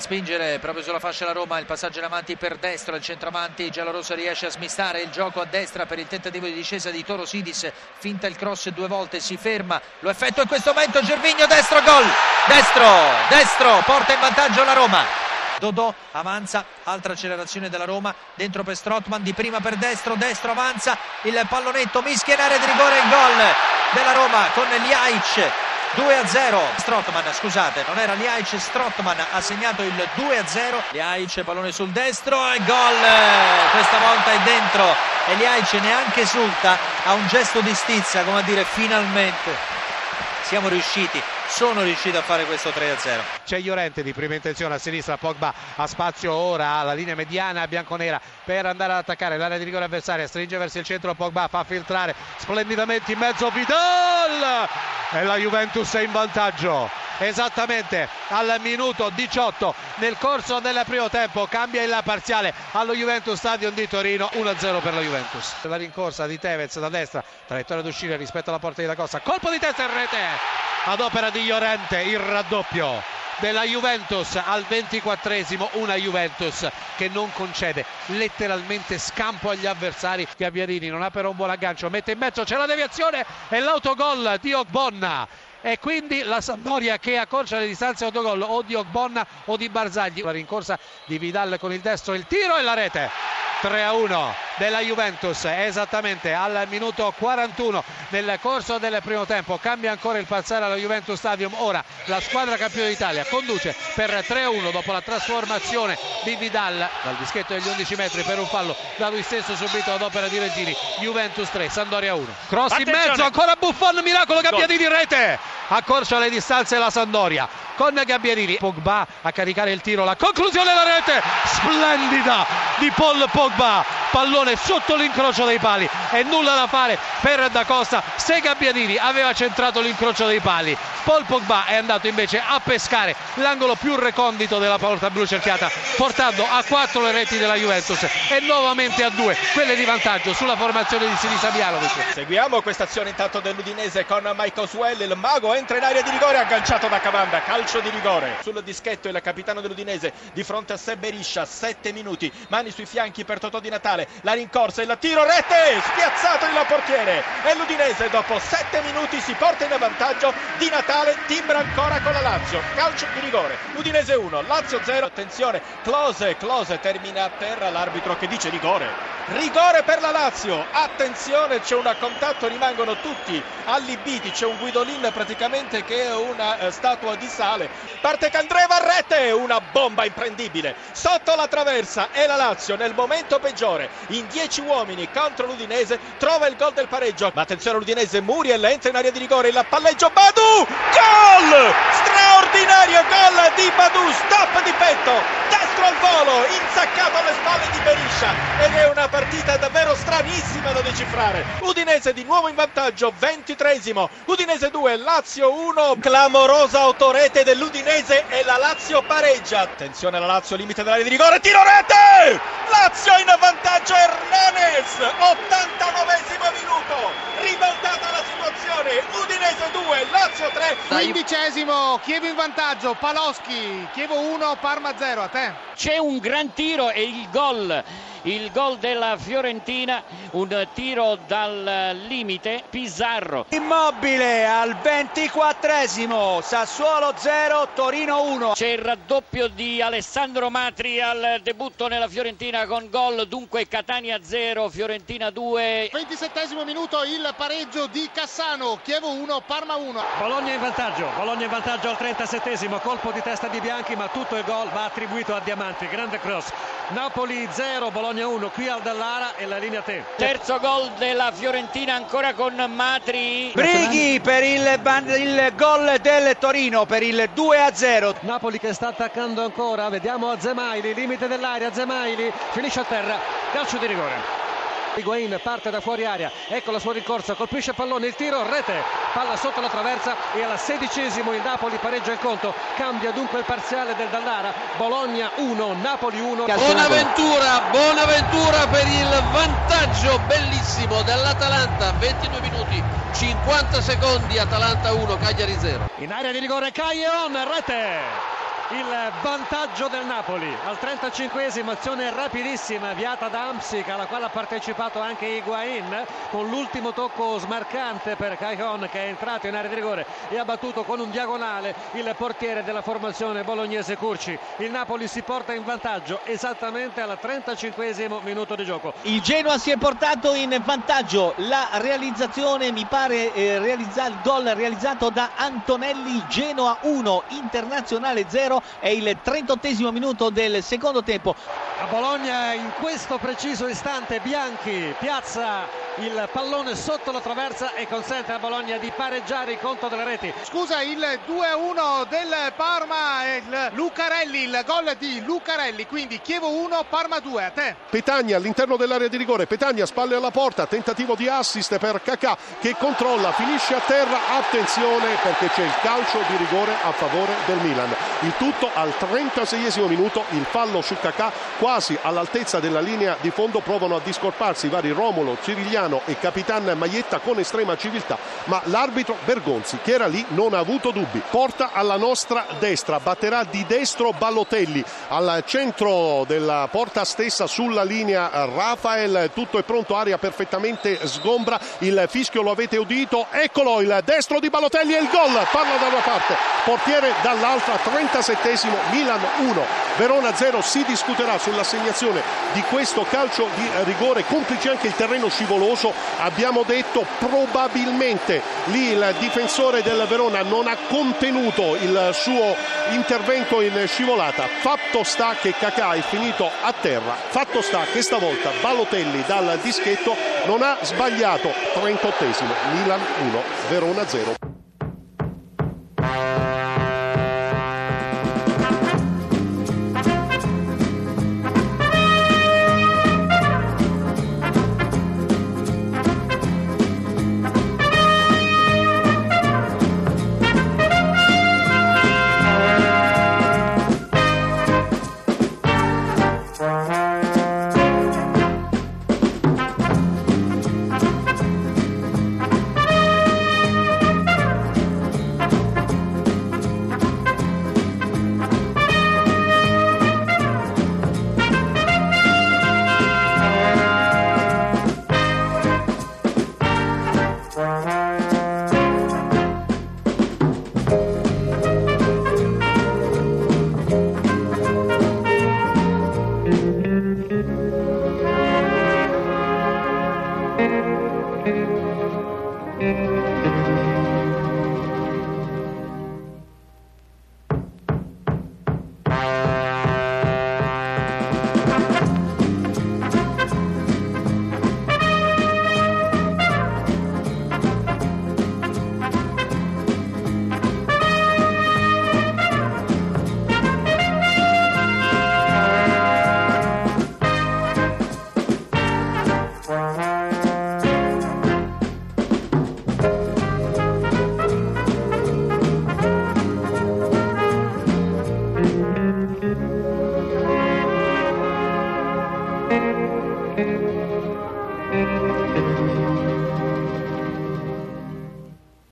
a spingere proprio sulla fascia la Roma, il passaggio in avanti per destro, il centravanti giallorosso riesce a smistare il gioco a destra per il tentativo di discesa di Toro Sidis, finta il cross due volte, si ferma, lo effettua in questo momento Gervigno, destro, gol, destro, destro, porta in vantaggio la Roma. Dodò avanza, altra accelerazione della Roma, dentro per Strottman, di prima per destro, destro avanza, il pallonetto, mischia in area di rigore, il gol della Roma con Liaic 2 a 0 Strottman scusate non era Liaic Strottman ha segnato il 2 a 0 Liaic pallone sul destro e gol. Questa volta è dentro e Liaic neanche esulta ha un gesto di stizza come a dire finalmente siamo riusciti sono riusciti a fare questo 3-0. C'è Llorente di prima intenzione a sinistra, Pogba ha spazio ora alla linea mediana bianconera per andare ad attaccare l'area di rigore avversaria, stringe verso il centro Pogba, fa filtrare splendidamente in mezzo Vidal e la Juventus è in vantaggio. Esattamente al minuto 18 nel corso del primo tempo cambia il parziale allo Juventus Stadium di Torino 1-0 per la Juventus. La rincorsa di Tevez da destra traiettoria d'uscita rispetto alla porta di Da Costa colpo di testa in rete ad opera di Llorente il raddoppio della Juventus al 24esimo una Juventus che non concede letteralmente scampo agli avversari. Gaviarini non ha però un buon aggancio mette in mezzo c'è la deviazione e l'autogol di Ogbonna. E quindi la Sampdoria che accorcia le distanze autogol o di Ogbonna o di Barzagli. La rincorsa di Vidal con il destro il tiro e la rete 3 a 1 della Juventus esattamente al minuto 41 nel corso del primo tempo. Cambia ancora il passare alla Juventus Stadium. Ora la squadra campione d'Italia conduce per 3 a 1 dopo la trasformazione di Vidal dal dischetto degli 11 metri per un fallo da lui stesso subito ad opera di Regini. Juventus 3 Sandoria 1 cross in mezzo ancora Buffon miracolo Gabbiadini rete. Accorcia le distanze la Sandoria con Gabbiadini. Pogba a caricare il tiro la conclusione della rete. Splendida di Paul Pogba. Pallone sotto l'incrocio dei pali. E nulla da fare per Da Costa. Se Gabbiadini aveva centrato l'incrocio dei pali Paul Pogba è andato invece a pescare l'angolo più recondito della porta blu cerchiata portando a 4 le reti della Juventus e nuovamente a 2 quelle di vantaggio sulla formazione di Sinisa Bialovic seguiamo questa azione intanto dell'Udinese con Michael Swell il mago entra in area di rigore agganciato da Cavanda calcio di rigore. Sul dischetto il capitano dell'Udinese di fronte a Beriscia 7 minuti mani sui fianchi per Totò di Natale la rincorsa il tiro rete spiazzato il portiere. E l'Udinese dopo 7 minuti si porta in vantaggio di Natale timbra ancora con la Lazio. Calcio di rigore Udinese 1 Lazio 0 attenzione Close Close termina a terra l'arbitro che dice rigore. Rigore per la Lazio. Attenzione c'è un contatto rimangono tutti allibiti. C'è un Guidolin praticamente che è una eh, statua di sale. Parte Candreva a rete una bomba imprendibile. Sotto la traversa e la Lazio nel momento peggiore. In 10 uomini contro l'Udinese trova il gol del pareggio. Ma attenzione l'Udinese Muriel entra in area di rigore il palleggio Badu gol! Straordinario gol di Badu. Stop di petto. Destro al volo. Insaccato alle spalle di Beriscia ed è una partita davvero stranissima da decifrare. Udinese di nuovo in vantaggio. 23esimo Udinese 2 Lazio 1 clamorosa autorete dell'Udinese e la Lazio pareggia. Attenzione alla Lazio limite dell'area di rigore. Tiro rete! Lazio in vantaggio Hernanes. 89esimo minuto. Ribaltata la situazione Udinese 2 Lazio 3 quindicesimo Chievo in vantaggio Paloschi Chievo 1 Parma 0 a te. C'è un gran tiro e il gol il gol della Fiorentina un tiro dal limite Pizarro. Immobile al 24esimo Sassuolo 0 Torino 1 c'è il raddoppio di Alessandro Matri al debutto nella Fiorentina con gol dunque Catania 0 Fiorentina 2 27esimo minuto il pareggio di Cassano Chievo 1 Parma 1 Bologna in vantaggio Bologna in vantaggio al 37esimo colpo di testa di Bianchi ma tutto il gol va attribuito a Diamanti. Grande cross. Napoli 0 Bologna 1 qui al Dallara e la linea te. Terzo gol della Fiorentina ancora con Matri Brighi per il, il gol del Torino per il 2 a 0 Napoli che sta attaccando ancora vediamo Zemaili limite dell'area Zemaili finisce a terra calcio di rigore Higuain parte da fuori area, ecco la sua rincorsa, colpisce il pallone, il tiro, rete, palla sotto la traversa e al sedicesimo il Napoli pareggia il conto, cambia dunque il parziale del Dallara, Bologna 1, Napoli 1. Bonaventura, Bonaventura per il vantaggio bellissimo dell'Atalanta, 22 minuti, 50 secondi, Atalanta 1, Cagliari 0. In area di rigore Caglion, rete. Il vantaggio del Napoli. Al 35esimo azione rapidissima avviata da Amsic alla quale ha partecipato anche Higuain con l'ultimo tocco smarcante per Cajon che è entrato in area di rigore e ha battuto con un diagonale il portiere della formazione bolognese Curci. Il Napoli si porta in vantaggio esattamente al 35esimo minuto di gioco. Il Genoa si è portato in vantaggio. La realizzazione mi pare eh, realizza- il gol realizzato da Antonelli Genoa 1 Internazionale 0 è il 38 minuto del secondo tempo a Bologna in questo preciso istante Bianchi piazza il pallone sotto la traversa e consente a Bologna di pareggiare il conto delle reti Scusa, il 2-1 del Parma è il Lucarelli, il gol di Lucarelli, quindi Chievo 1, Parma 2, a te. Petagna all'interno dell'area di rigore, Petagna spalle alla porta, tentativo di assist per Cacà che controlla, finisce a terra, attenzione perché c'è il calcio di rigore a favore del Milan. Il tutto al 36 minuto, il fallo su Cacà quasi all'altezza della linea di fondo, provano a discorparsi i vari Romolo, Cirigliano e Capitan Maietta con estrema civiltà, ma l'arbitro Bergonzi che era lì non ha avuto dubbi. Porta alla nostra destra, batterà di destro Ballotelli al centro della porta stessa sulla linea Rafael, tutto è pronto, aria perfettamente sgombra, il fischio lo avete udito, eccolo il destro di Ballotelli e il gol, palla da una parte, portiere dall'altra, 37 Milan 1, Verona 0, si discuterà sull'assegnazione di questo calcio di rigore, complice anche il terreno scivoloso, abbiamo detto probabilmente lì il difensore del Verona non ha contenuto il suo intervento in scivolata. Fatto sta che Cacà è finito a terra, fatto sta che stavolta Balotelli dal dischetto non ha sbagliato. 38 Milan 1, Verona 0. Música